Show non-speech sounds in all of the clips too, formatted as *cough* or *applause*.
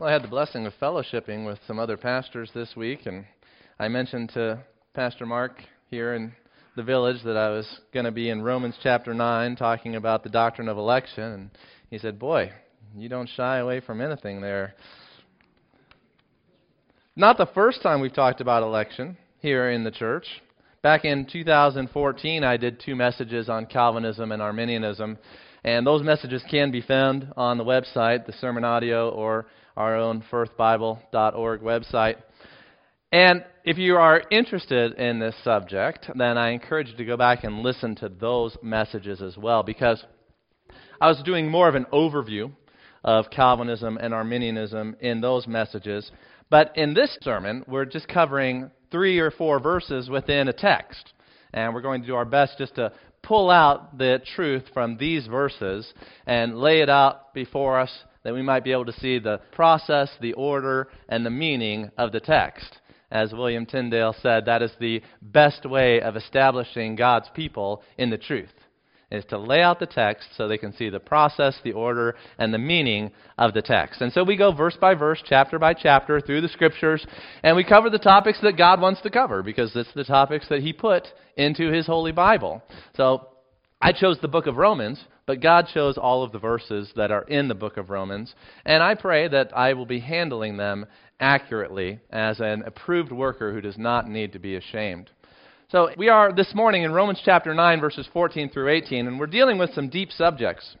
Well, I had the blessing of fellowshipping with some other pastors this week, and I mentioned to Pastor Mark here in the village that I was going to be in Romans chapter 9 talking about the doctrine of election, and he said, Boy, you don't shy away from anything there. Not the first time we've talked about election here in the church. Back in 2014, I did two messages on Calvinism and Arminianism, and those messages can be found on the website, the sermon audio, or our own firthbible.org website. And if you are interested in this subject, then I encourage you to go back and listen to those messages as well, because I was doing more of an overview of Calvinism and Arminianism in those messages. But in this sermon, we're just covering three or four verses within a text. And we're going to do our best just to pull out the truth from these verses and lay it out before us that we might be able to see the process, the order, and the meaning of the text. As William Tyndale said, that is the best way of establishing God's people in the truth, is to lay out the text so they can see the process, the order, and the meaning of the text. And so we go verse by verse, chapter by chapter through the scriptures, and we cover the topics that God wants to cover because it's the topics that He put into His Holy Bible. So I chose the book of Romans, but God chose all of the verses that are in the book of Romans, and I pray that I will be handling them accurately as an approved worker who does not need to be ashamed. So, we are this morning in Romans chapter 9, verses 14 through 18, and we're dealing with some deep subjects.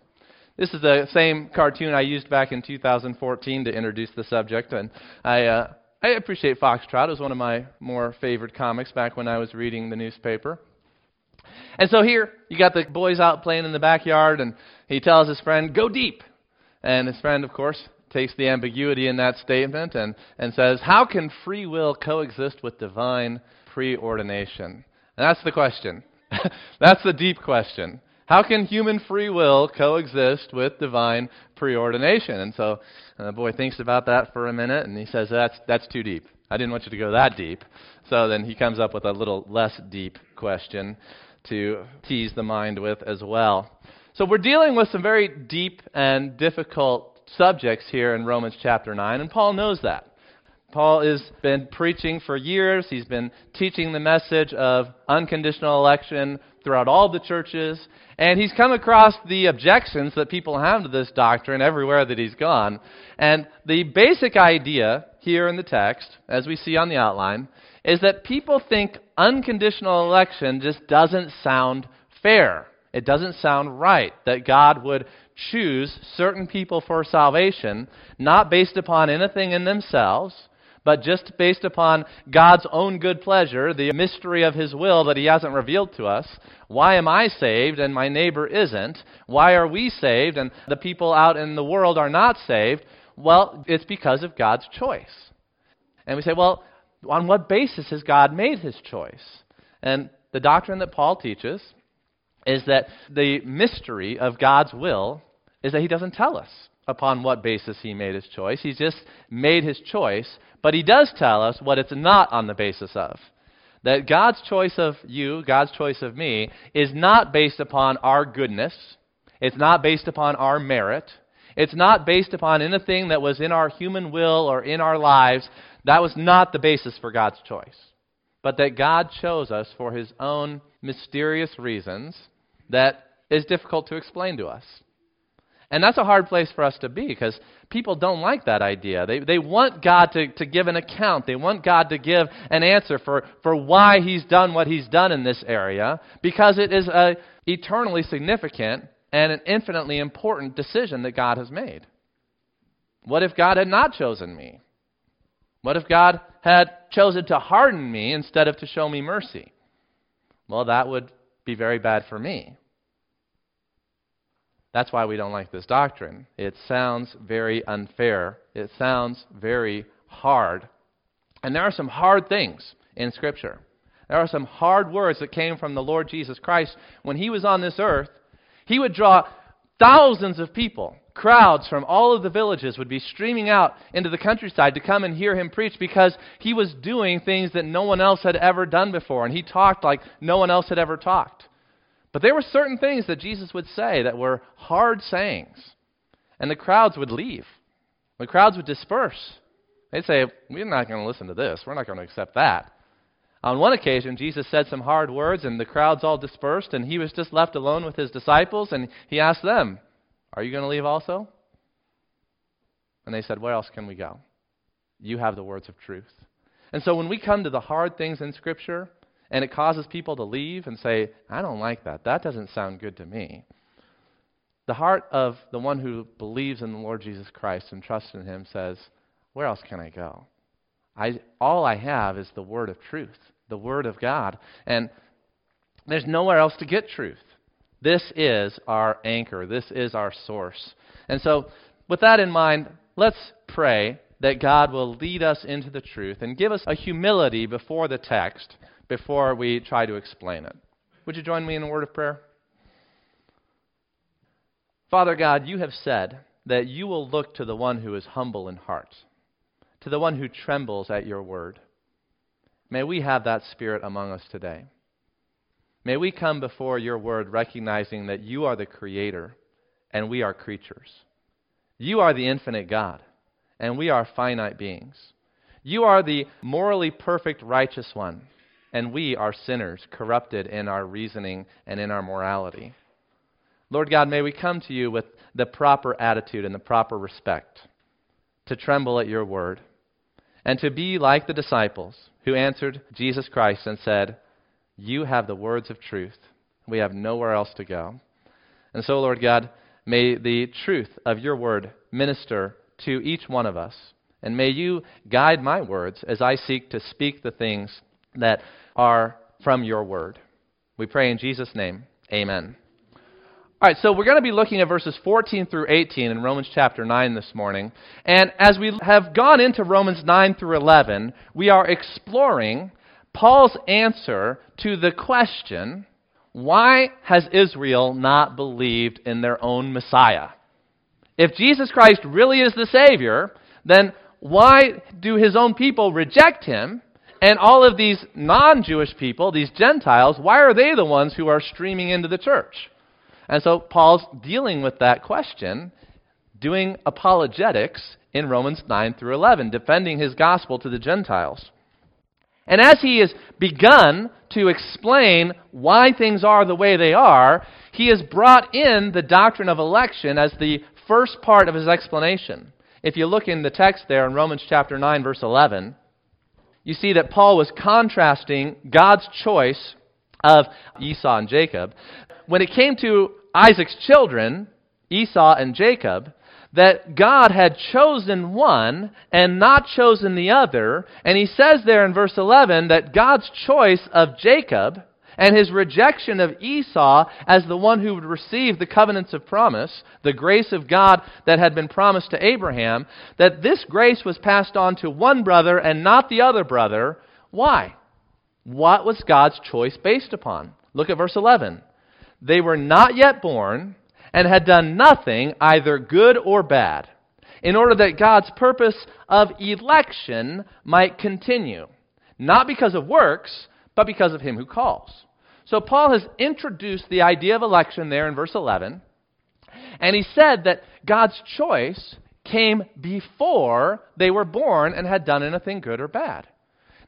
This is the same cartoon I used back in 2014 to introduce the subject, and I, uh, I appreciate Foxtrot. It was one of my more favorite comics back when I was reading the newspaper. And so here, you got the boys out playing in the backyard, and he tells his friend, Go deep. And his friend, of course, takes the ambiguity in that statement and, and says, How can free will coexist with divine preordination? And that's the question. *laughs* that's the deep question. How can human free will coexist with divine preordination? And so uh, the boy thinks about that for a minute, and he says, That's, that's too deep. I didn't want you to go that deep. So then he comes up with a little less deep question to tease the mind with as well. So we're dealing with some very deep and difficult subjects here in Romans chapter 9, and Paul knows that. Paul has been preaching for years. He's been teaching the message of unconditional election throughout all the churches. And he's come across the objections that people have to this doctrine everywhere that he's gone. And the basic idea here in the text, as we see on the outline, is that people think unconditional election just doesn't sound fair. It doesn't sound right that God would choose certain people for salvation, not based upon anything in themselves, but just based upon God's own good pleasure, the mystery of His will that He hasn't revealed to us. Why am I saved and my neighbor isn't? Why are we saved and the people out in the world are not saved? Well, it's because of God's choice. And we say, well, on what basis has God made his choice? And the doctrine that Paul teaches is that the mystery of God's will is that he doesn't tell us upon what basis he made his choice. He's just made his choice, but he does tell us what it's not on the basis of. That God's choice of you, God's choice of me, is not based upon our goodness. It's not based upon our merit. It's not based upon anything that was in our human will or in our lives that was not the basis for God's choice, but that God chose us for his own mysterious reasons that is difficult to explain to us. And that's a hard place for us to be because people don't like that idea. They, they want God to, to give an account. They want God to give an answer for, for why He's done what He's done in this area because it is a eternally significant and an infinitely important decision that God has made. What if God had not chosen me? What if God had chosen to harden me instead of to show me mercy? Well, that would be very bad for me. That's why we don't like this doctrine. It sounds very unfair. It sounds very hard. And there are some hard things in Scripture. There are some hard words that came from the Lord Jesus Christ. When he was on this earth, he would draw thousands of people crowds from all of the villages would be streaming out into the countryside to come and hear him preach because he was doing things that no one else had ever done before, and he talked like no one else had ever talked. But there were certain things that Jesus would say that were hard sayings, and the crowds would leave. The crowds would disperse. They'd say, We're not going to listen to this. We're not going to accept that. On one occasion, Jesus said some hard words, and the crowds all dispersed, and he was just left alone with his disciples, and he asked them, Are you going to leave also? And they said, Where else can we go? You have the words of truth. And so when we come to the hard things in Scripture, and it causes people to leave and say, I don't like that. That doesn't sound good to me. The heart of the one who believes in the Lord Jesus Christ and trusts in him says, Where else can I go? I, all I have is the word of truth, the word of God. And there's nowhere else to get truth. This is our anchor, this is our source. And so, with that in mind, let's pray that God will lead us into the truth and give us a humility before the text before we try to explain it. Would you join me in a word of prayer? Father God, you have said that you will look to the one who is humble in heart, to the one who trembles at your word. May we have that spirit among us today. May we come before your word recognizing that you are the creator and we are creatures. You are the infinite God and we are finite beings. You are the morally perfect, righteous one, and we are sinners, corrupted in our reasoning and in our morality. Lord God, may we come to you with the proper attitude and the proper respect, to tremble at your word, and to be like the disciples who answered Jesus Christ and said, You have the words of truth. We have nowhere else to go. And so, Lord God, may the truth of your word minister to each one of us. And may you guide my words as I seek to speak the things that are from your word. We pray in Jesus' name. Amen. All right, so we're going to be looking at verses 14 through 18 in Romans chapter 9 this morning. And as we have gone into Romans 9 through 11, we are exploring Paul's answer to the question why has Israel not believed in their own Messiah? If Jesus Christ really is the Savior, then why do his own people reject him? And all of these non Jewish people, these Gentiles, why are they the ones who are streaming into the church? And so Paul's dealing with that question, doing apologetics in Romans 9 through 11, defending his gospel to the Gentiles. And as he has begun to explain why things are the way they are, he has brought in the doctrine of election as the first part of his explanation. If you look in the text there in Romans chapter 9 verse 11, you see that Paul was contrasting God's choice of Esau and Jacob. When it came to Isaac's children, Esau and Jacob, that God had chosen one and not chosen the other. And he says there in verse 11 that God's choice of Jacob and his rejection of Esau as the one who would receive the covenants of promise, the grace of God that had been promised to Abraham, that this grace was passed on to one brother and not the other brother. Why? What was God's choice based upon? Look at verse 11. They were not yet born and had done nothing, either good or bad, in order that God's purpose of election might continue, not because of works, but because of him who calls. So Paul has introduced the idea of election there in verse 11, and he said that God's choice came before they were born and had done anything good or bad.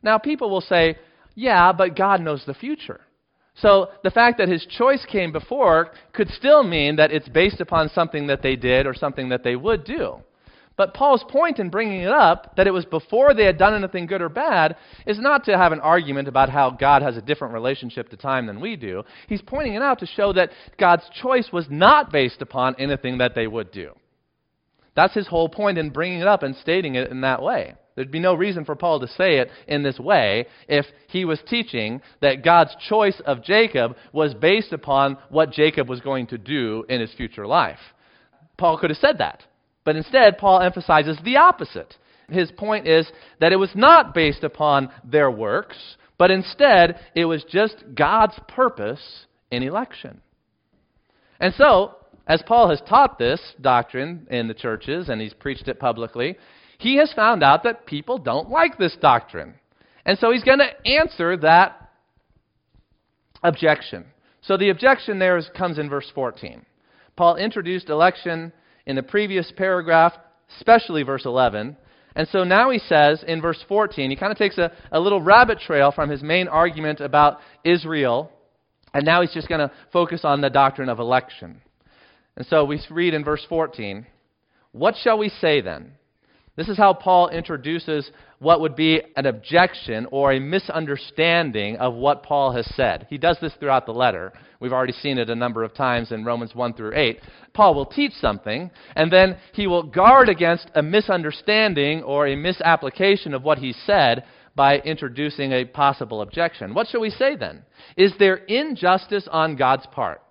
Now, people will say, yeah, but God knows the future. So the fact that his choice came before could still mean that it's based upon something that they did or something that they would do. But Paul's point in bringing it up, that it was before they had done anything good or bad, is not to have an argument about how God has a different relationship to time than we do. He's pointing it out to show that God's choice was not based upon anything that they would do. That's his whole point in bringing it up and stating it in that way. There'd be no reason for Paul to say it in this way if he was teaching that God's choice of Jacob was based upon what Jacob was going to do in his future life. Paul could have said that. But instead, Paul emphasizes the opposite. His point is that it was not based upon their works, but instead it was just God's purpose in election. And so, as Paul has taught this doctrine in the churches and he's preached it publicly, he has found out that people don't like this doctrine. And so he's going to answer that objection. So the objection there is, comes in verse 14. Paul introduced election in the previous paragraph especially verse 11. And so now he says in verse 14, he kind of takes a, a little rabbit trail from his main argument about Israel, and now he's just going to focus on the doctrine of election. And so we read in verse 14, What shall we say then? This is how Paul introduces what would be an objection or a misunderstanding of what Paul has said. He does this throughout the letter. We've already seen it a number of times in Romans 1 through 8. Paul will teach something, and then he will guard against a misunderstanding or a misapplication of what he said by introducing a possible objection. What shall we say then? Is there injustice on God's part?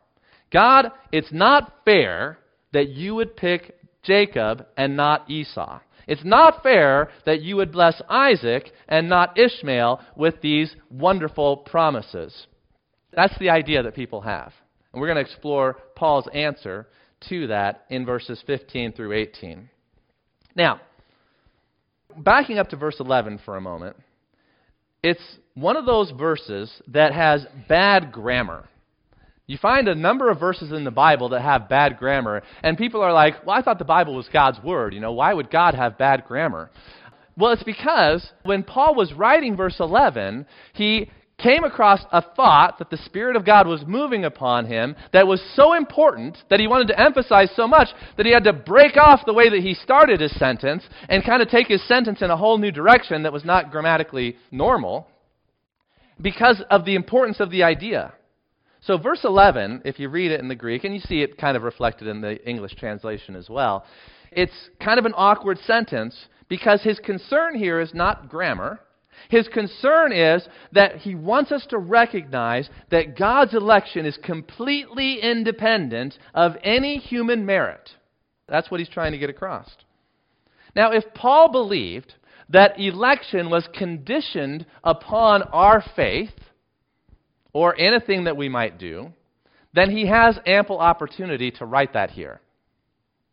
God, it's not fair that you would pick Jacob and not Esau. It's not fair that you would bless Isaac and not Ishmael with these wonderful promises. That's the idea that people have. And we're going to explore Paul's answer to that in verses 15 through 18. Now, backing up to verse 11 for a moment, it's one of those verses that has bad grammar. You find a number of verses in the Bible that have bad grammar, and people are like, well, I thought the Bible was God's Word. You know, why would God have bad grammar? Well, it's because when Paul was writing verse 11, he came across a thought that the Spirit of God was moving upon him that was so important that he wanted to emphasize so much that he had to break off the way that he started his sentence and kind of take his sentence in a whole new direction that was not grammatically normal because of the importance of the idea. So, verse 11, if you read it in the Greek, and you see it kind of reflected in the English translation as well, it's kind of an awkward sentence because his concern here is not grammar. His concern is that he wants us to recognize that God's election is completely independent of any human merit. That's what he's trying to get across. Now, if Paul believed that election was conditioned upon our faith, or anything that we might do, then he has ample opportunity to write that here.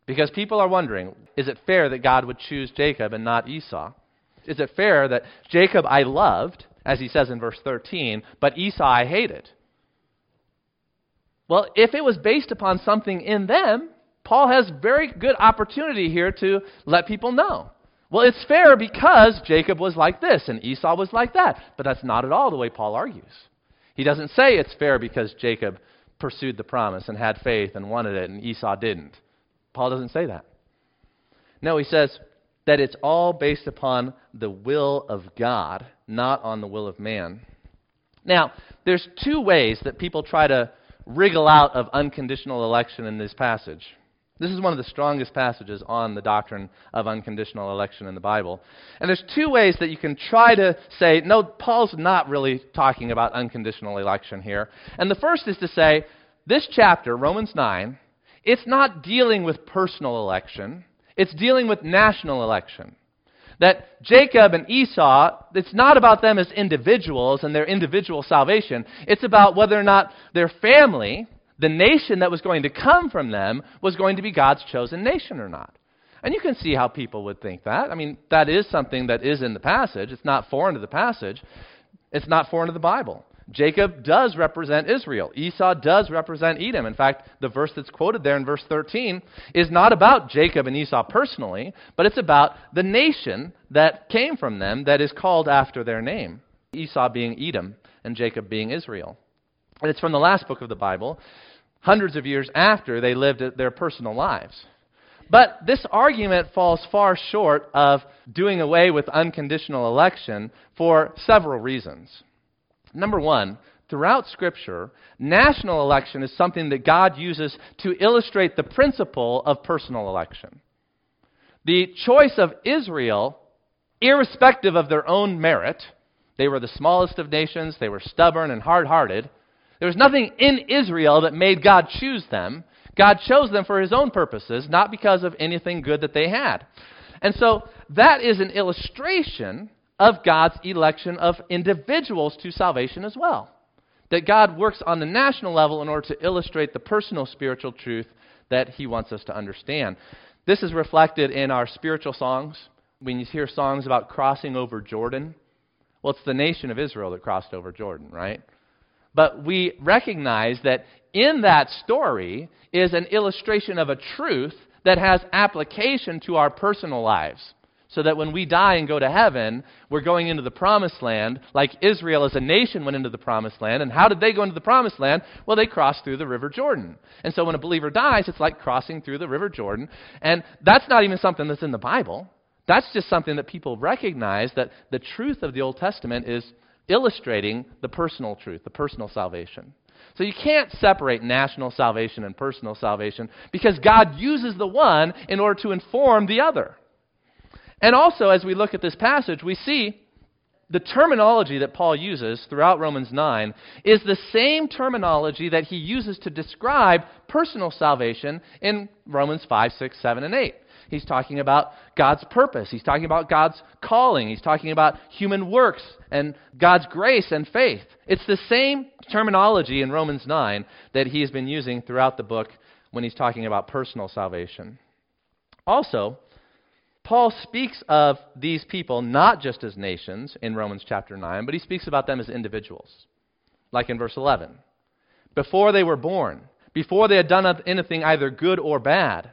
Because people are wondering is it fair that God would choose Jacob and not Esau? Is it fair that Jacob I loved, as he says in verse 13, but Esau I hated? Well, if it was based upon something in them, Paul has very good opportunity here to let people know. Well, it's fair because Jacob was like this and Esau was like that. But that's not at all the way Paul argues. He doesn't say it's fair because Jacob pursued the promise and had faith and wanted it and Esau didn't. Paul doesn't say that. No, he says that it's all based upon the will of God, not on the will of man. Now, there's two ways that people try to wriggle out of unconditional election in this passage. This is one of the strongest passages on the doctrine of unconditional election in the Bible. And there's two ways that you can try to say, no, Paul's not really talking about unconditional election here. And the first is to say, this chapter, Romans 9, it's not dealing with personal election, it's dealing with national election. That Jacob and Esau, it's not about them as individuals and their individual salvation. It's about whether or not their family, the nation that was going to come from them was going to be God's chosen nation or not. And you can see how people would think that. I mean, that is something that is in the passage. It's not foreign to the passage, it's not foreign to the Bible. Jacob does represent Israel. Esau does represent Edom. In fact, the verse that's quoted there in verse 13 is not about Jacob and Esau personally, but it's about the nation that came from them that is called after their name. Esau being Edom and Jacob being Israel. And it's from the last book of the Bible, hundreds of years after they lived their personal lives. But this argument falls far short of doing away with unconditional election for several reasons. Number one, throughout Scripture, national election is something that God uses to illustrate the principle of personal election. The choice of Israel, irrespective of their own merit, they were the smallest of nations, they were stubborn and hard hearted there was nothing in Israel that made God choose them. God chose them for his own purposes, not because of anything good that they had. And so that is an illustration of God's election of individuals to salvation as well. That God works on the national level in order to illustrate the personal spiritual truth that he wants us to understand. This is reflected in our spiritual songs. When you hear songs about crossing over Jordan, well, it's the nation of Israel that crossed over Jordan, right? But we recognize that in that story is an illustration of a truth that has application to our personal lives. So that when we die and go to heaven, we're going into the promised land, like Israel as a nation went into the promised land. And how did they go into the promised land? Well, they crossed through the River Jordan. And so when a believer dies, it's like crossing through the River Jordan. And that's not even something that's in the Bible. That's just something that people recognize that the truth of the Old Testament is illustrating the personal truth, the personal salvation. So you can't separate national salvation and personal salvation because God uses the one in order to inform the other. And also, as we look at this passage, we see the terminology that Paul uses throughout Romans 9 is the same terminology that he uses to describe personal salvation in Romans 5, 6, 7, and 8. He's talking about God's purpose. He's talking about God's calling. He's talking about human works and God's grace and faith. It's the same terminology in Romans 9 that he has been using throughout the book when he's talking about personal salvation. Also, Paul speaks of these people not just as nations in Romans chapter 9, but he speaks about them as individuals, like in verse 11. Before they were born, before they had done anything either good or bad,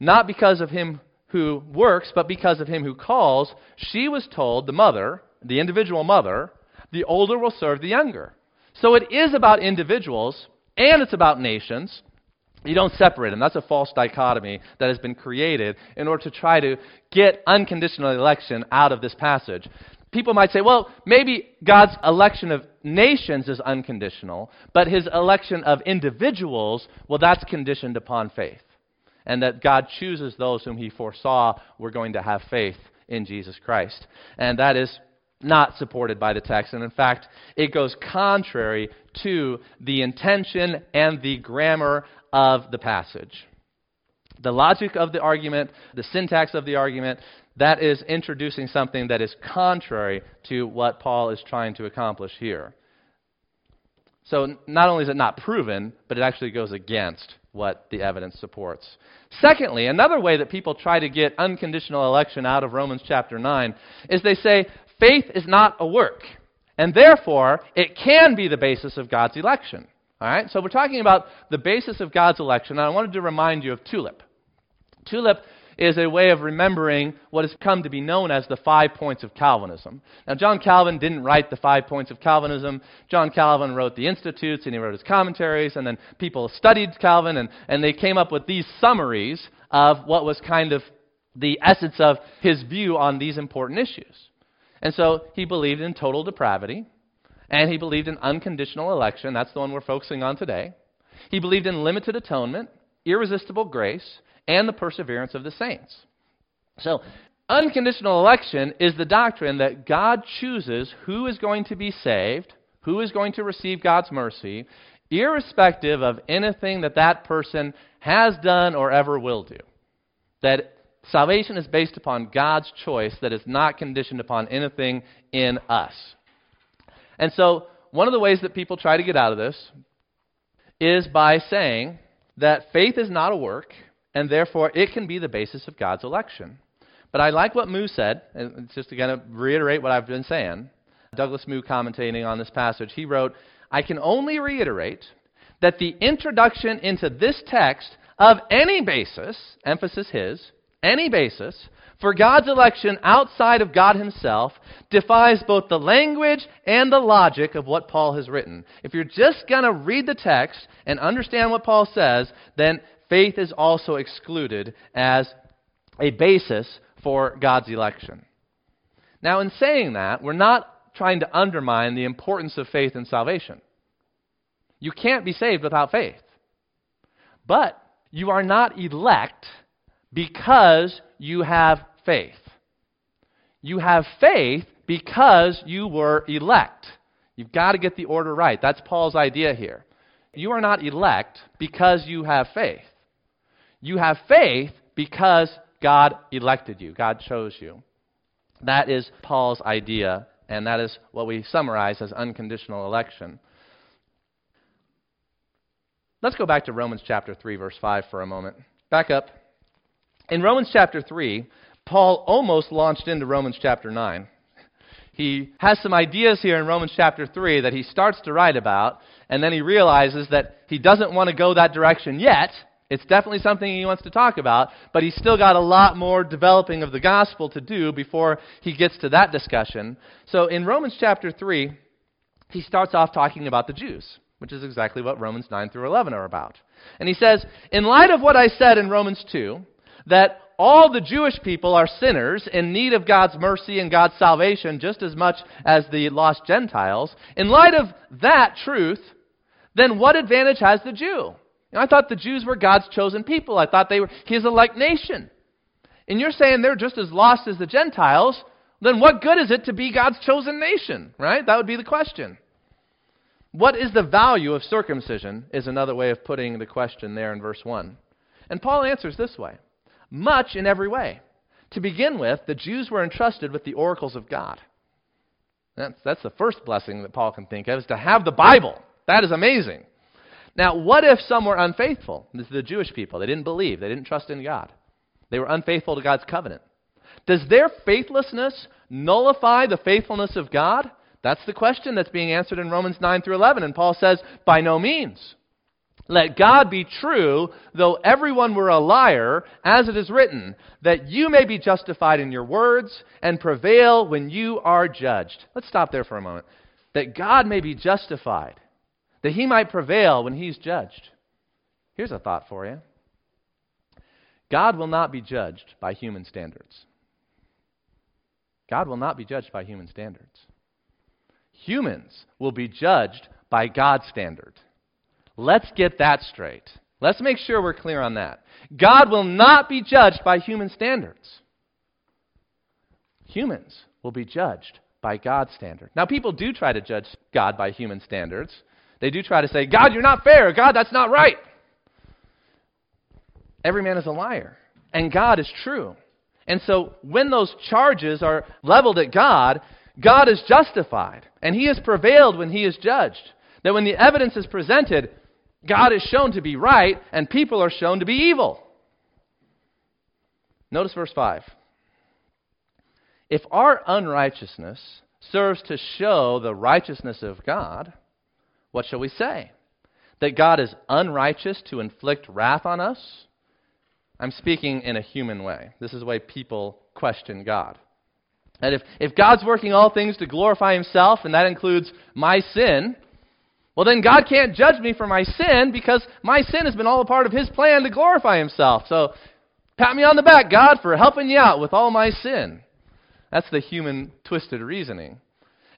not because of him who works, but because of him who calls, she was told, the mother, the individual mother, the older will serve the younger. So it is about individuals and it's about nations. You don't separate them. That's a false dichotomy that has been created in order to try to get unconditional election out of this passage. People might say, well, maybe God's election of nations is unconditional, but his election of individuals, well, that's conditioned upon faith and that God chooses those whom he foresaw were going to have faith in Jesus Christ. And that is not supported by the text. And in fact, it goes contrary to the intention and the grammar of the passage. The logic of the argument, the syntax of the argument, that is introducing something that is contrary to what Paul is trying to accomplish here. So not only is it not proven, but it actually goes against what the evidence supports. Secondly, another way that people try to get unconditional election out of Romans chapter 9 is they say faith is not a work, and therefore it can be the basis of God's election. All right? So we're talking about the basis of God's election, and I wanted to remind you of TULIP. TULIP is a way of remembering what has come to be known as the five points of Calvinism. Now, John Calvin didn't write the five points of Calvinism. John Calvin wrote the Institutes and he wrote his commentaries, and then people studied Calvin and, and they came up with these summaries of what was kind of the essence of his view on these important issues. And so he believed in total depravity, and he believed in unconditional election. That's the one we're focusing on today. He believed in limited atonement, irresistible grace, and the perseverance of the saints. So, unconditional election is the doctrine that God chooses who is going to be saved, who is going to receive God's mercy, irrespective of anything that that person has done or ever will do. That salvation is based upon God's choice that is not conditioned upon anything in us. And so, one of the ways that people try to get out of this is by saying that faith is not a work, and therefore it can be the basis of God's election. But I like what Moo said, and it's just to kind of reiterate what I've been saying. Douglas Moo commentating on this passage, he wrote, I can only reiterate that the introduction into this text of any basis, emphasis his, any basis, for God's election outside of God Himself defies both the language and the logic of what Paul has written. If you're just going to read the text and understand what Paul says, then faith is also excluded as a basis for God's election. Now, in saying that, we're not trying to undermine the importance of faith in salvation. You can't be saved without faith. But you are not elect because you have faith. You have faith because you were elect. You've got to get the order right. That's Paul's idea here. You are not elect because you have faith. You have faith because God elected you, God chose you. That is Paul's idea, and that is what we summarize as unconditional election. Let's go back to Romans chapter 3, verse 5 for a moment. Back up. In Romans chapter 3, Paul almost launched into Romans chapter 9. He has some ideas here in Romans chapter 3 that he starts to write about, and then he realizes that he doesn't want to go that direction yet, It's definitely something he wants to talk about, but he's still got a lot more developing of the gospel to do before he gets to that discussion. So in Romans chapter 3, he starts off talking about the Jews, which is exactly what Romans 9 through 11 are about. And he says, In light of what I said in Romans 2, that all the Jewish people are sinners in need of God's mercy and God's salvation just as much as the lost Gentiles, in light of that truth, then what advantage has the Jew? I thought the Jews were God's chosen people. I thought they were his elect nation. And you're saying they're just as lost as the Gentiles, then what good is it to be God's chosen nation, right? That would be the question. What is the value of circumcision is another way of putting the question there in verse 1. And Paul answers this way much in every way. To begin with, the Jews were entrusted with the oracles of God. That's, that's the first blessing that Paul can think of, is to have the Bible. That is amazing. Now, what if some were unfaithful? This is the Jewish people. They didn't believe, they didn't trust in God. They were unfaithful to God's covenant. Does their faithlessness nullify the faithfulness of God? That's the question that's being answered in Romans 9 through 11. And Paul says, by no means. Let God be true, though everyone were a liar, as it is written, that you may be justified in your words and prevail when you are judged. Let's stop there for a moment. That God may be justified, that he might prevail when he's judged. Here's a thought for you God will not be judged by human standards. God will not be judged by human standards. Humans will be judged by God's standard. Let's get that straight. Let's make sure we're clear on that. God will not be judged by human standards. Humans will be judged by God's standard. Now, people do try to judge God by human standards. They do try to say, God, you're not fair. God, that's not right. Every man is a liar, and God is true. And so, when those charges are leveled at God, God is justified, and He has prevailed when He is judged. That when the evidence is presented, God is shown to be right, and people are shown to be evil. Notice verse 5. If our unrighteousness serves to show the righteousness of God, what shall we say? That God is unrighteous to inflict wrath on us? I'm speaking in a human way. This is the way people question God. And if, if God's working all things to glorify himself, and that includes my sin, well, then God can't judge me for my sin because my sin has been all a part of His plan to glorify Himself. So, pat me on the back, God, for helping you out with all my sin. That's the human twisted reasoning.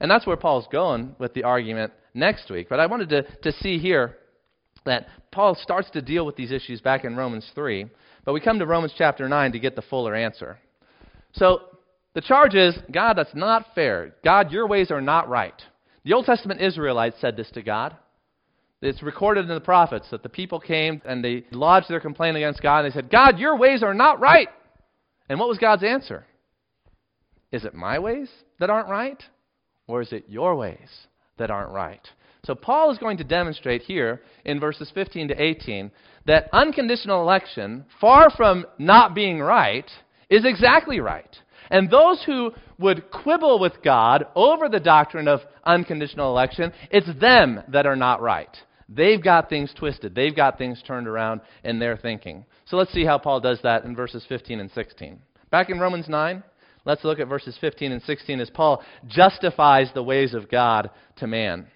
And that's where Paul's going with the argument next week. But I wanted to, to see here that Paul starts to deal with these issues back in Romans 3. But we come to Romans chapter 9 to get the fuller answer. So, the charge is God, that's not fair. God, your ways are not right. The Old Testament Israelites said this to God. It's recorded in the prophets that the people came and they lodged their complaint against God and they said, God, your ways are not right. And what was God's answer? Is it my ways that aren't right? Or is it your ways that aren't right? So Paul is going to demonstrate here in verses 15 to 18 that unconditional election, far from not being right, is exactly right. And those who would quibble with God over the doctrine of unconditional election, it's them that are not right. They've got things twisted. They've got things turned around in their thinking. So let's see how Paul does that in verses 15 and 16. Back in Romans 9, let's look at verses 15 and 16 as Paul justifies the ways of God to man.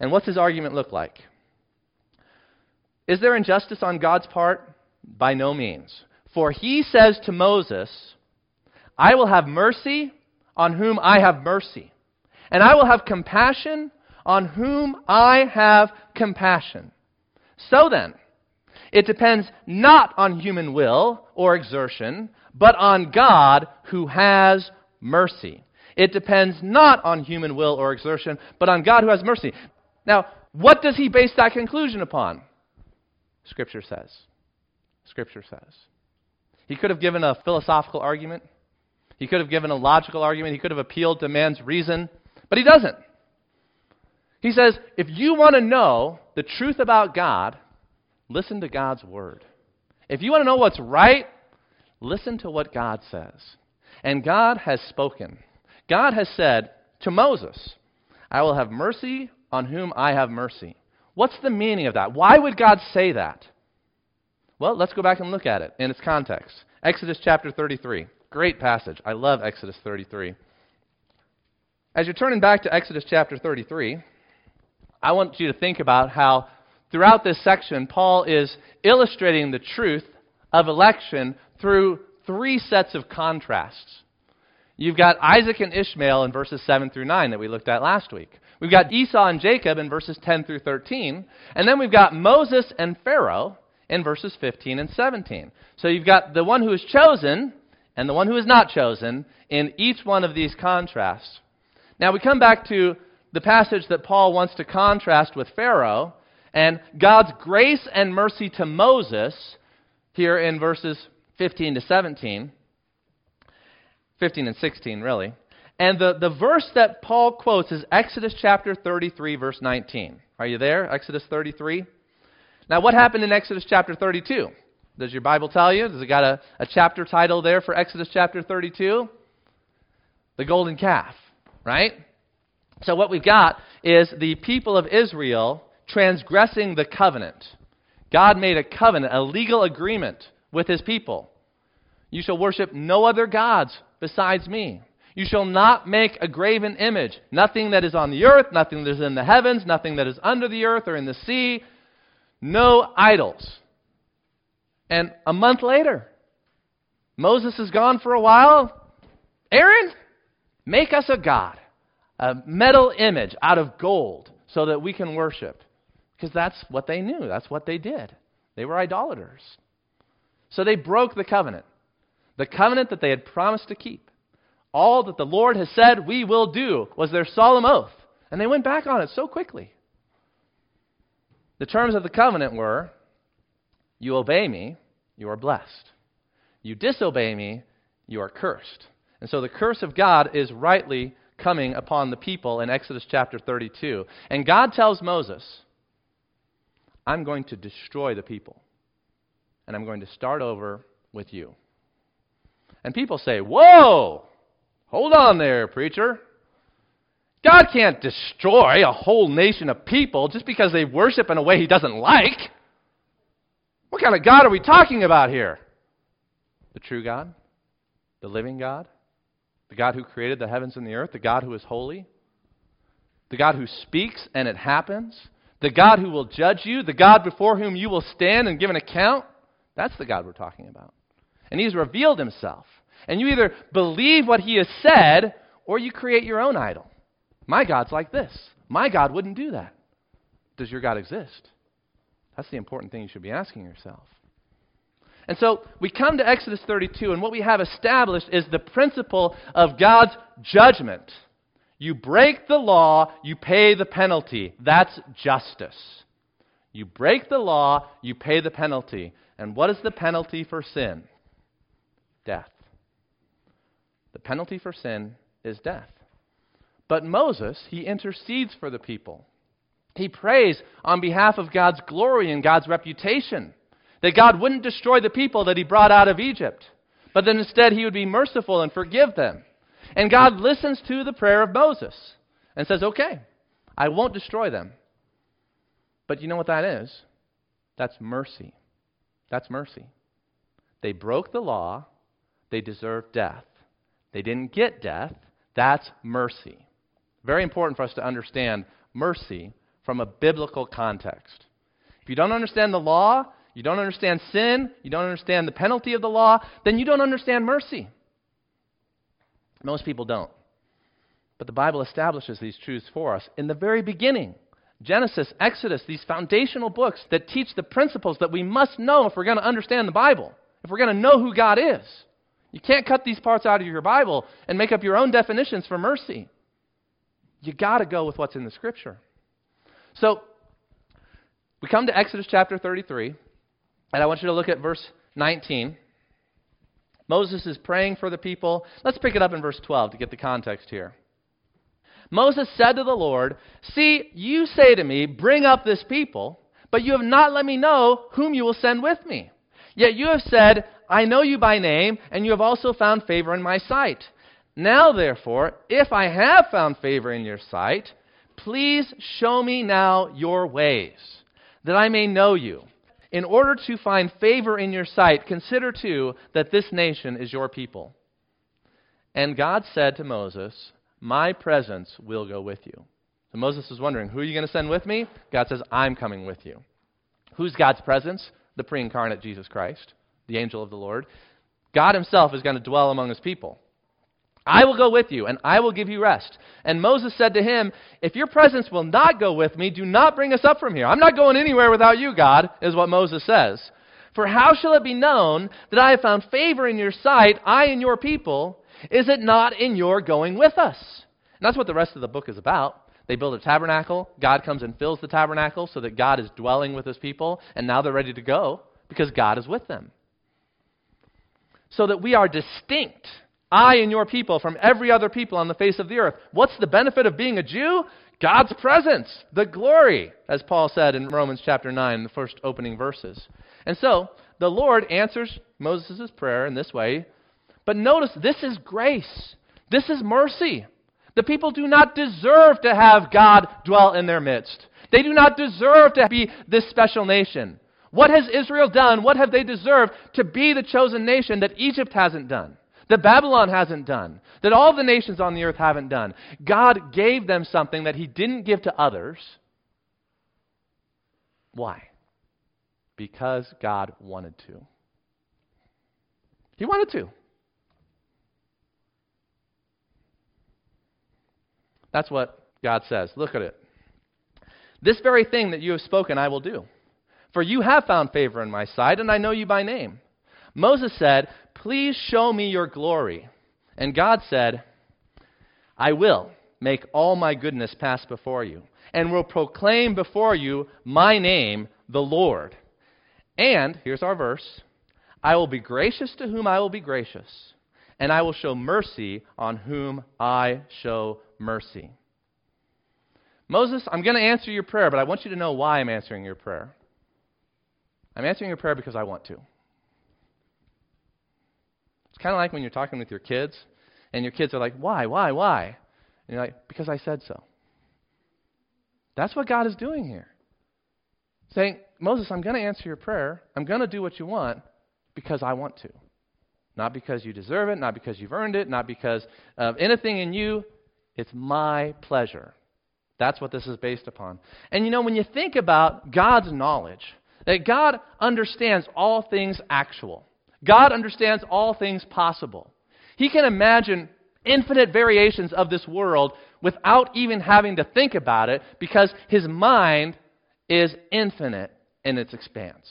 And what's his argument look like? Is there injustice on God's part? By no means. For he says to Moses, I will have mercy on whom I have mercy, and I will have compassion on whom I have compassion. So then, it depends not on human will or exertion, but on God who has mercy. It depends not on human will or exertion, but on God who has mercy. Now, what does he base that conclusion upon? Scripture says. Scripture says. He could have given a philosophical argument. He could have given a logical argument. He could have appealed to man's reason, but he doesn't. He says, if you want to know the truth about God, listen to God's word. If you want to know what's right, listen to what God says. And God has spoken. God has said to Moses, I will have mercy on whom I have mercy. What's the meaning of that? Why would God say that? Well, let's go back and look at it in its context. Exodus chapter 33. Great passage. I love Exodus 33. As you're turning back to Exodus chapter 33, I want you to think about how throughout this section, Paul is illustrating the truth of election through three sets of contrasts. You've got Isaac and Ishmael in verses 7 through 9 that we looked at last week. We've got Esau and Jacob in verses 10 through 13. And then we've got Moses and Pharaoh in verses 15 and 17. So you've got the one who is chosen and the one who is not chosen in each one of these contrasts. Now we come back to the passage that Paul wants to contrast with Pharaoh and God's grace and mercy to Moses here in verses 15 to 17. 15 and 16, really. And the, the verse that Paul quotes is Exodus chapter 33, verse 19. Are you there? Exodus 33? Now, what happened in Exodus chapter 32? Does your Bible tell you? Does it got a, a chapter title there for Exodus chapter 32? The golden calf, right? So, what we've got is the people of Israel transgressing the covenant. God made a covenant, a legal agreement with his people. You shall worship no other gods besides me. You shall not make a graven image. Nothing that is on the earth, nothing that is in the heavens, nothing that is under the earth or in the sea. No idols. And a month later, Moses is gone for a while. Aaron, make us a god, a metal image out of gold so that we can worship. Because that's what they knew, that's what they did. They were idolaters. So they broke the covenant, the covenant that they had promised to keep. All that the Lord has said we will do was their solemn oath. And they went back on it so quickly. The terms of the covenant were you obey me, you are blessed. You disobey me, you are cursed. And so the curse of God is rightly coming upon the people in Exodus chapter 32. And God tells Moses, I'm going to destroy the people, and I'm going to start over with you. And people say, Whoa! Hold on there, preacher. God can't destroy a whole nation of people just because they worship in a way he doesn't like. What kind of God are we talking about here? The true God? The living God? The God who created the heavens and the earth? The God who is holy? The God who speaks and it happens? The God who will judge you? The God before whom you will stand and give an account? That's the God we're talking about. And He's revealed Himself. And you either believe what he has said or you create your own idol. My God's like this. My God wouldn't do that. Does your God exist? That's the important thing you should be asking yourself. And so we come to Exodus 32, and what we have established is the principle of God's judgment. You break the law, you pay the penalty. That's justice. You break the law, you pay the penalty. And what is the penalty for sin? Death. The penalty for sin is death. But Moses, he intercedes for the people. He prays on behalf of God's glory and God's reputation. That God wouldn't destroy the people that he brought out of Egypt, but that instead he would be merciful and forgive them. And God listens to the prayer of Moses and says, Okay, I won't destroy them. But you know what that is? That's mercy. That's mercy. They broke the law, they deserve death. They didn't get death. That's mercy. Very important for us to understand mercy from a biblical context. If you don't understand the law, you don't understand sin, you don't understand the penalty of the law, then you don't understand mercy. Most people don't. But the Bible establishes these truths for us in the very beginning. Genesis, Exodus, these foundational books that teach the principles that we must know if we're going to understand the Bible, if we're going to know who God is. You can't cut these parts out of your Bible and make up your own definitions for mercy. You got to go with what's in the Scripture. So, we come to Exodus chapter 33, and I want you to look at verse 19. Moses is praying for the people. Let's pick it up in verse 12 to get the context here. Moses said to the Lord, See, you say to me, Bring up this people, but you have not let me know whom you will send with me. Yet you have said, I know you by name, and you have also found favor in my sight. Now, therefore, if I have found favor in your sight, please show me now your ways, that I may know you. In order to find favor in your sight, consider too that this nation is your people. And God said to Moses, My presence will go with you. So Moses is wondering, Who are you going to send with me? God says, I'm coming with you. Who's God's presence? The pre incarnate Jesus Christ, the angel of the Lord. God himself is going to dwell among his people. I will go with you, and I will give you rest. And Moses said to him, If your presence will not go with me, do not bring us up from here. I'm not going anywhere without you, God, is what Moses says. For how shall it be known that I have found favor in your sight, I and your people? Is it not in your going with us? And that's what the rest of the book is about. They build a tabernacle. God comes and fills the tabernacle so that God is dwelling with his people, and now they're ready to go because God is with them. So that we are distinct I and your people from every other people on the face of the earth. What's the benefit of being a Jew? God's presence, the glory, as Paul said in Romans chapter 9, the first opening verses. And so, the Lord answers Moses' prayer in this way. But notice, this is grace. This is mercy. The people do not deserve to have God dwell in their midst. They do not deserve to be this special nation. What has Israel done? What have they deserved to be the chosen nation that Egypt hasn't done? that Babylon hasn't done, that all the nations on the earth haven't done. God gave them something that He didn't give to others. Why? Because God wanted to. He wanted to. That's what God says. Look at it. This very thing that you have spoken, I will do. For you have found favor in my sight, and I know you by name. Moses said, Please show me your glory. And God said, I will make all my goodness pass before you, and will proclaim before you my name, the Lord. And, here's our verse I will be gracious to whom I will be gracious, and I will show mercy on whom I show mercy. Moses, I'm going to answer your prayer, but I want you to know why I'm answering your prayer. I'm answering your prayer because I want to. It's kind of like when you're talking with your kids, and your kids are like, Why, why, why? And you're like, Because I said so. That's what God is doing here. Saying, Moses, I'm going to answer your prayer. I'm going to do what you want because I want to. Not because you deserve it, not because you've earned it, not because of anything in you. It's my pleasure. That's what this is based upon. And you know, when you think about God's knowledge, that God understands all things actual, God understands all things possible. He can imagine infinite variations of this world without even having to think about it because his mind is infinite in its expanse.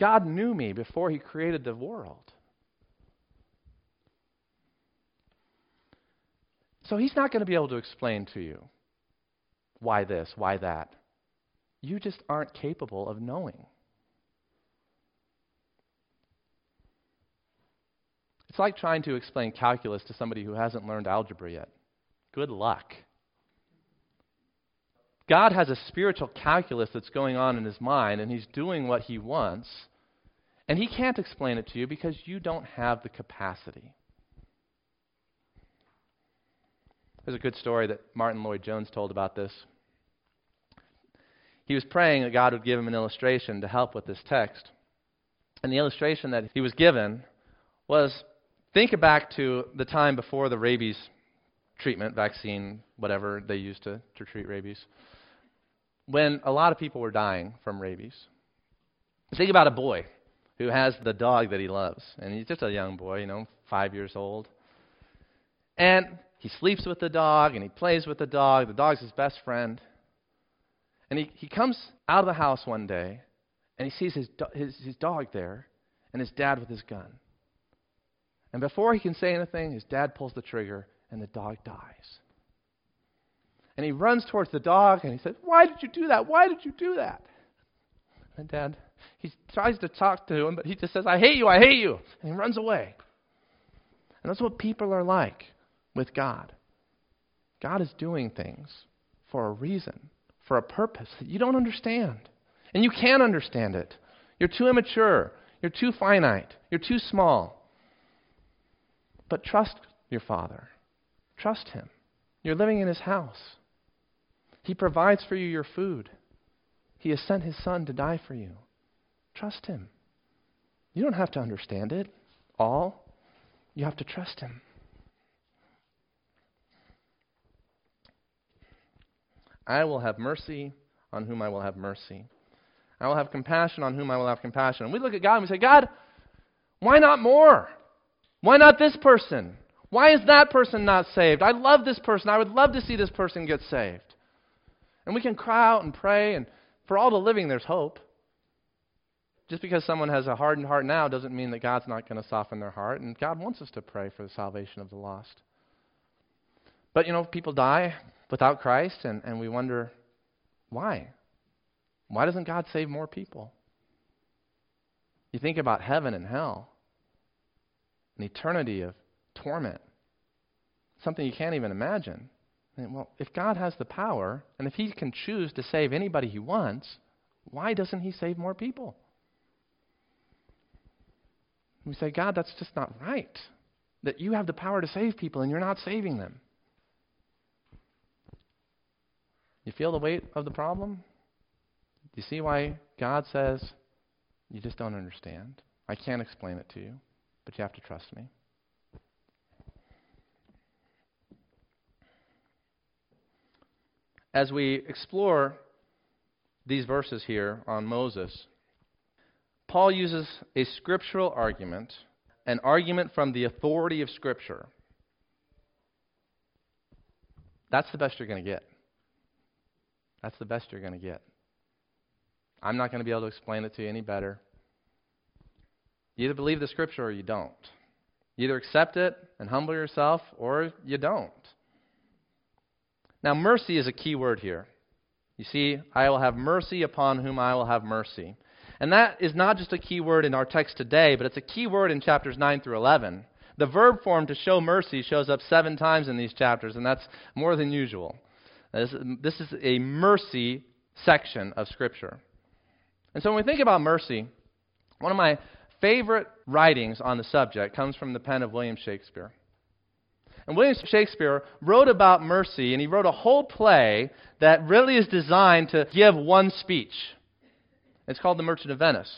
God knew me before he created the world. So he's not going to be able to explain to you why this, why that. You just aren't capable of knowing. It's like trying to explain calculus to somebody who hasn't learned algebra yet. Good luck. God has a spiritual calculus that's going on in his mind, and he's doing what he wants, and he can't explain it to you because you don't have the capacity. There's a good story that Martyn Lloyd-Jones told about this. He was praying that God would give him an illustration to help with this text. And the illustration that he was given was Think back to the time before the rabies treatment, vaccine, whatever they used to, to treat rabies, when a lot of people were dying from rabies. Think about a boy who has the dog that he loves, and he's just a young boy, you know, five years old. And he sleeps with the dog, and he plays with the dog. The dog's his best friend. And he, he comes out of the house one day, and he sees his, his, his dog there, and his dad with his gun. And before he can say anything, his dad pulls the trigger and the dog dies. And he runs towards the dog and he says, Why did you do that? Why did you do that? And dad, he tries to talk to him, but he just says, I hate you, I hate you. And he runs away. And that's what people are like with God. God is doing things for a reason, for a purpose that you don't understand. And you can't understand it. You're too immature. You're too finite. You're too small. But trust your Father. Trust Him. You're living in His house. He provides for you your food. He has sent His Son to die for you. Trust Him. You don't have to understand it all, you have to trust Him. I will have mercy on whom I will have mercy. I will have compassion on whom I will have compassion. And we look at God and we say, God, why not more? Why not this person? Why is that person not saved? I love this person. I would love to see this person get saved. And we can cry out and pray, and for all the living, there's hope. Just because someone has a hardened heart now doesn't mean that God's not going to soften their heart, and God wants us to pray for the salvation of the lost. But, you know, people die without Christ, and, and we wonder why? Why doesn't God save more people? You think about heaven and hell, an eternity of torment, something you can't even imagine. And, well, if God has the power, and if He can choose to save anybody He wants, why doesn't He save more people? We say, God, that's just not right. That you have the power to save people and you're not saving them. You feel the weight of the problem? Do you see why God says, You just don't understand? I can't explain it to you, but you have to trust me. As we explore these verses here on Moses, Paul uses a scriptural argument, an argument from the authority of Scripture. That's the best you're going to get. That's the best you're going to get. I'm not going to be able to explain it to you any better. You either believe the Scripture or you don't. You either accept it and humble yourself or you don't. Now, mercy is a key word here. You see, I will have mercy upon whom I will have mercy. And that is not just a key word in our text today, but it's a key word in chapters 9 through 11. The verb form to show mercy shows up seven times in these chapters, and that's more than usual. This, is a mercy section of Scripture. And so when we think about mercy, one of my favorite writings on the subject comes from the pen of William Shakespeare. And William Shakespeare wrote about mercy, and he wrote a whole play that really is designed to give one speech. It's called The Merchant of Venice.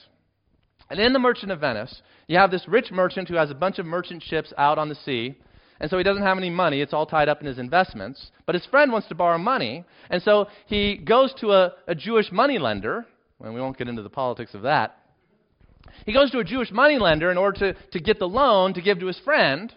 And in The Merchant of Venice, you have this rich merchant who has a bunch of merchant ships out on the sea. And so he doesn't have any money. It's all tied up in his investments. But his friend wants to borrow money. And so he goes to a, a Jewish moneylender. And we won't get into the politics of that. He goes to a Jewish moneylender in order to, to get the loan to give to his friend.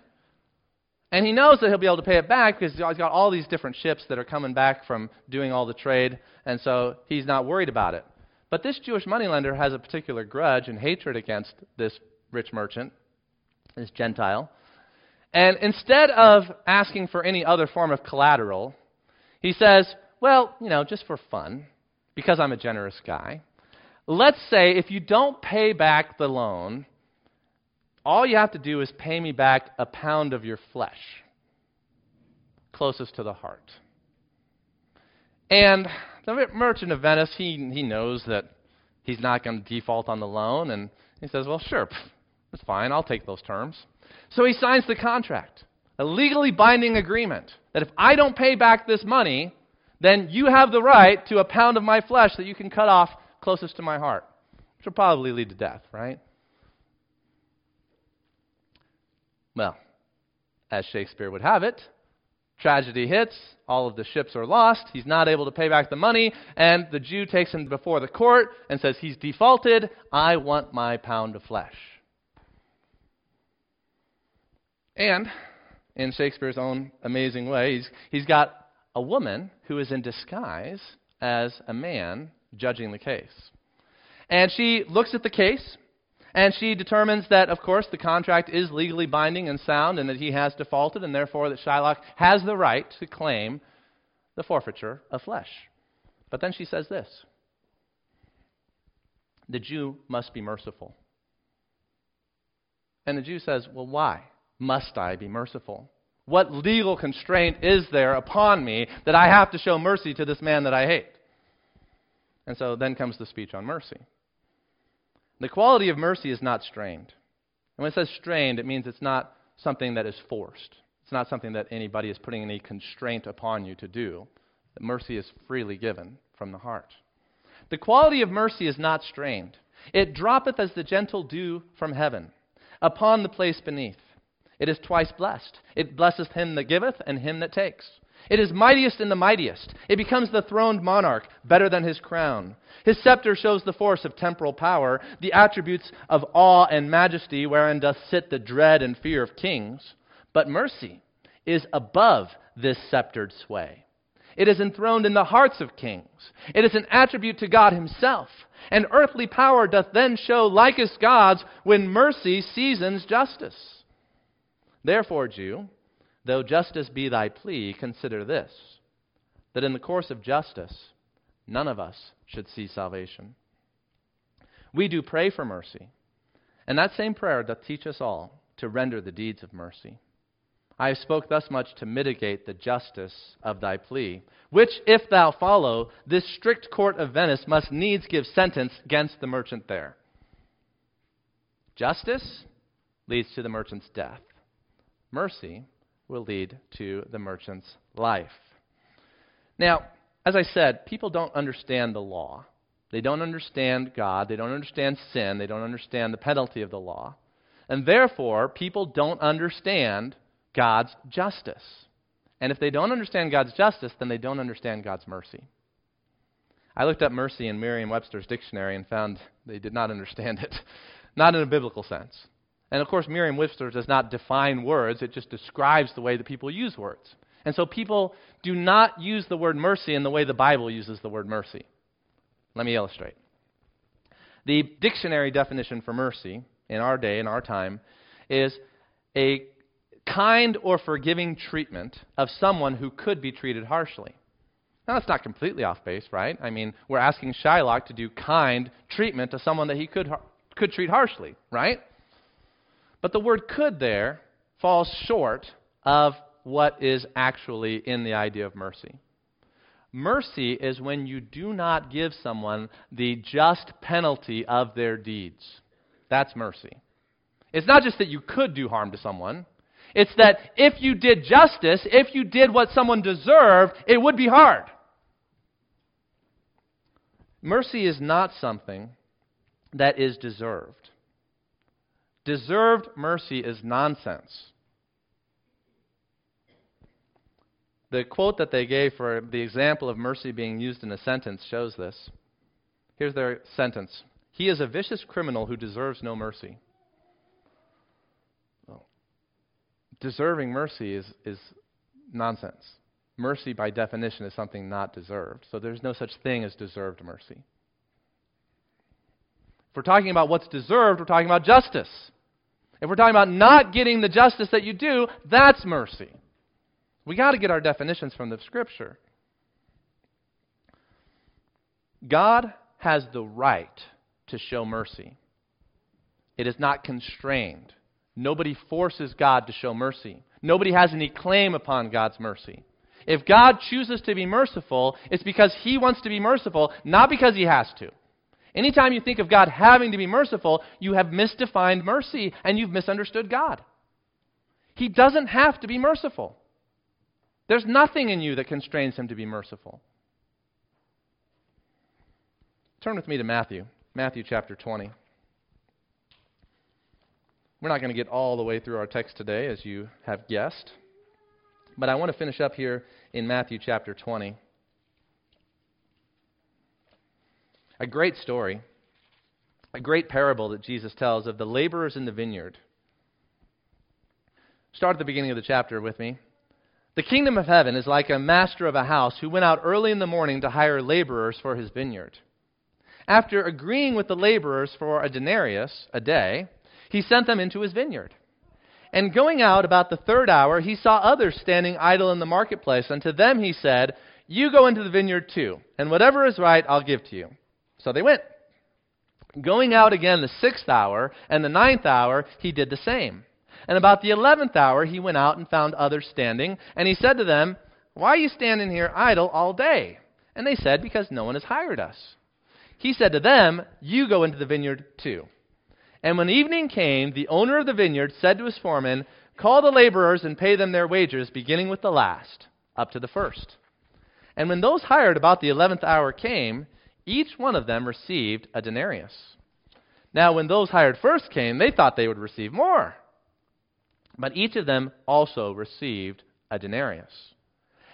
And he knows that he'll be able to pay it back because he's got all these different ships that are coming back from doing all the trade. And so he's not worried about it. But this Jewish moneylender has a particular grudge and hatred against this rich merchant, this Gentile. And instead of asking for any other form of collateral, he says, Well, you know, just for fun, because I'm a generous guy, let's say if you don't pay back the loan, all you have to do is pay me back a pound of your flesh, closest to the heart. And the merchant of Venice, he, he knows that he's not going to default on the loan, and he says, Well, sure, that's fine, I'll take those terms. So he signs the contract, a legally binding agreement that if I don't pay back this money, then you have the right to a pound of my flesh that you can cut off closest to my heart, which will probably lead to death, right? Well, as Shakespeare would have it, Tragedy hits, all of the ships are lost, he's not able to pay back the money, and the Jew takes him before the court and says, He's defaulted, I want my pound of flesh. And, in Shakespeare's own amazing way, he's, he's got a woman who is in disguise as a man judging the case. And she looks at the case, and she determines that, of course, the contract is legally binding and sound and that he has defaulted, and therefore that Shylock has the right to claim the forfeiture of flesh. But then she says this The Jew must be merciful. And the Jew says, Well, why must I be merciful? What legal constraint is there upon me that I have to show mercy to this man that I hate? And so then comes the speech on mercy. The quality of mercy is not strained. And when it says strained, it means it's not something that is forced. It's not something that anybody is putting any constraint upon you to do. That mercy is freely given from the heart. The quality of mercy is not strained. It droppeth as the gentle dew from heaven upon the place beneath. It is twice blessed. It blesseth him that giveth and him that takes. It is mightiest in the mightiest. It becomes the throned monarch, better than his crown. His scepter shows the force of temporal power, the attributes of awe and majesty, wherein doth sit the dread and fear of kings. But mercy is above this sceptered sway. It is enthroned in the hearts of kings. It is an attribute to God Himself. And earthly power doth then show likest God's when mercy seasons justice. Therefore, Jew, though justice be thy plea, consider this that in the course of justice, none of us should see salvation. We do pray for mercy, and that same prayer doth teach us all to render the deeds of mercy. I have spoke thus much to mitigate the justice of thy plea, which, if thou follow, this strict court of Venice must needs give sentence against the merchant there. Justice leads to the merchant's death. Mercy will lead to the merchant's life. Now, as I said, people don't understand the law. They don't understand God. They don't understand sin. They don't understand the penalty of the law. And therefore, people don't understand God's justice. And if they don't understand God's justice, then they don't understand God's mercy. I looked up mercy in Merriam Webster's dictionary and found they did not understand it, *laughs* not in a biblical sense. And of course, Merriam Webster does not define words, it just describes the way that people use words. And so people do not use the word mercy in the way the Bible uses the word mercy. Let me illustrate. The dictionary definition for mercy in our day, in our time, is a kind or forgiving treatment of someone who could be treated harshly. Now, that's not completely off base, right? I mean, we're asking Shylock to do kind treatment to someone that he could, could treat harshly, right? But the word could there falls short of what is actually in the idea of mercy. Mercy is when you do not give someone the just penalty of their deeds. That's mercy. It's not just that you could do harm to someone, it's that if you did justice, if you did what someone deserved, it would be hard. Mercy is not something that is deserved. Deserved mercy is nonsense. The quote that they gave for the example of mercy being used in a sentence shows this. Here's their sentence He is a vicious criminal who deserves no mercy. deserving mercy is, is nonsense. Mercy, by definition, is something not deserved. So there's no such thing as deserved mercy. If we're talking about what's deserved, we're talking about justice. If we're talking about not getting the justice that you do, that's mercy. We got to get our definitions from the scripture. God has the right to show mercy. It is not constrained. Nobody forces God to show mercy. Nobody has any claim upon God's mercy. If God chooses to be merciful, it's because He wants to be merciful, not because He has to. Anytime you think of God having to be merciful, you have misdefined mercy and you've misunderstood God. He doesn't have to be merciful. There's nothing in you that constrains Him to be merciful. Turn with me to Matthew, Matthew chapter 20. We're not going to get all the way through our text today, as you have guessed. But I want to finish up here in Matthew chapter 20. A great story, a great parable that Jesus tells of the laborers in the vineyard. Start at the beginning of the chapter with me. The kingdom of heaven is like a master of a house who went out early in the morning to hire laborers for his vineyard. After agreeing with the laborers for a denarius a day, he sent them into his vineyard. And going out about the third hour, he saw others standing idle in the marketplace. And to them he said, You go into the vineyard too, and whatever is right I'll give to you. So they went. Going out again the sixth hour and the ninth hour, he did the same. And about the eleventh hour, he went out and found others standing. And he said to them, Why are you standing here idle all day? And they said, Because no one has hired us. He said to them, You go into the vineyard too. And when evening came, the owner of the vineyard said to his foreman, Call the laborers and pay them their wages, beginning with the last, up to the first. And when those hired about the eleventh hour came, Each one of them received a denarius. Now, when those hired first came, they thought they would receive more. But each of them also received a denarius.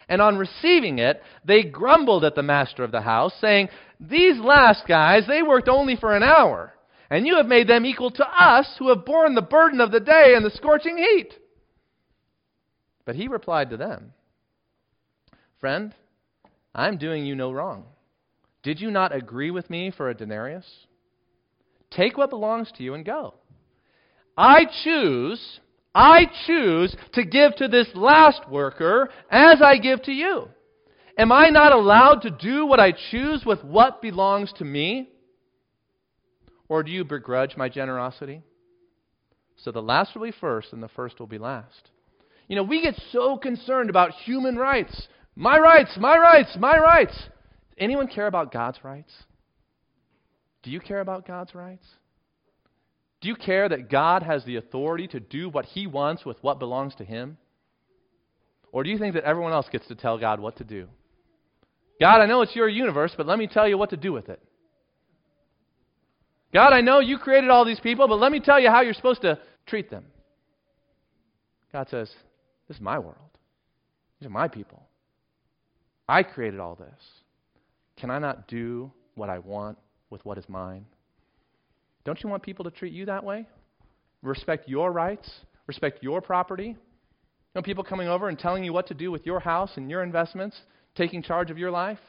And on receiving it, they grumbled at the master of the house, saying, These last guys, they worked only for an hour, and you have made them equal to us who have borne the burden of the day and the scorching heat. But he replied to them, Friend, I'm doing you no wrong. Did you not agree with me for a denarius? Take what belongs to you and go. I choose, I choose to give to this last worker as I give to you. Am I not allowed to do what I choose with what belongs to me? Or do you begrudge my generosity? So the last will be first, and the first will be last. You know, we get so concerned about human rights. My rights, my rights, my rights. Anyone care about God's rights? Do you care about God's rights? Do you care that God has the authority to do what he wants with what belongs to him? Or do you think that everyone else gets to tell God what to do? God, I know it's your universe, but let me tell you what to do with it. God, I know you created all these people, but let me tell you how you're supposed to treat them. God says, This is my world. These are my people. I created all this. Can I not do what I want with what is mine? Don't you want people to treat you that way? Respect your rights, respect your property. You know, people coming over and telling you what to do with your house and your investments, taking charge of your life.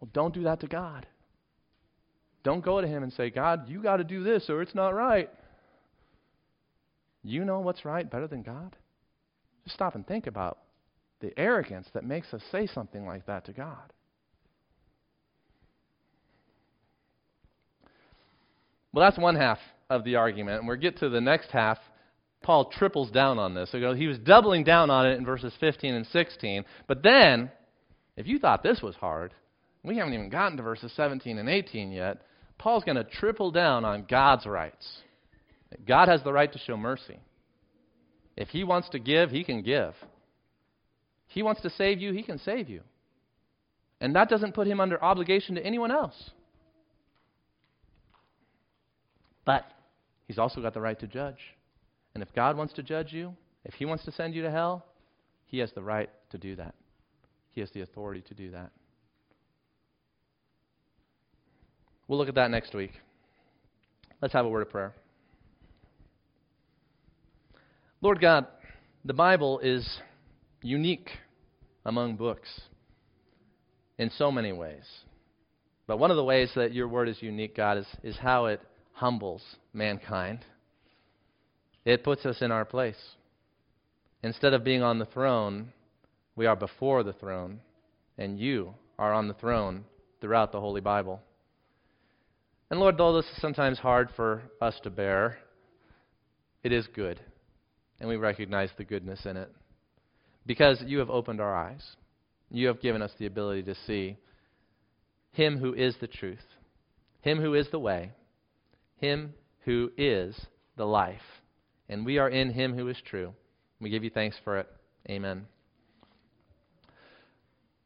Well, don't do that to God. Don't go to Him and say, God, you got to do this or it's not right. You know what's right better than God? Just stop and think about the arrogance that makes us say something like that to God. Well, that's one half of the argument. And we get to the next half. Paul triples down on this. So he was doubling down on it in verses 15 and 16. But then, if you thought this was hard, we haven't even gotten to verses 17 and 18 yet. Paul's going to triple down on God's rights. God has the right to show mercy. If he wants to give, he can give. He wants to save you, he can save you. And that doesn't put him under obligation to anyone else. But he's also got the right to judge. And if God wants to judge you, if he wants to send you to hell, he has the right to do that. He has the authority to do that. We'll look at that next week. Let's have a word of prayer. Lord God, the Bible is unique among books in so many ways. But one of the ways that your word is unique, God, is, is how it humbles mankind. It puts us in our place. Instead of being on the throne, we are before the throne, and you are on the throne throughout the Holy Bible. And Lord, though this is sometimes hard for us to bear, it is good, and we recognize the goodness in it. Because you have opened our eyes, you have given us the ability to see Him who is the truth, Him who is the way, him who is the life. And we are in him who is true. We give you thanks for it. Amen.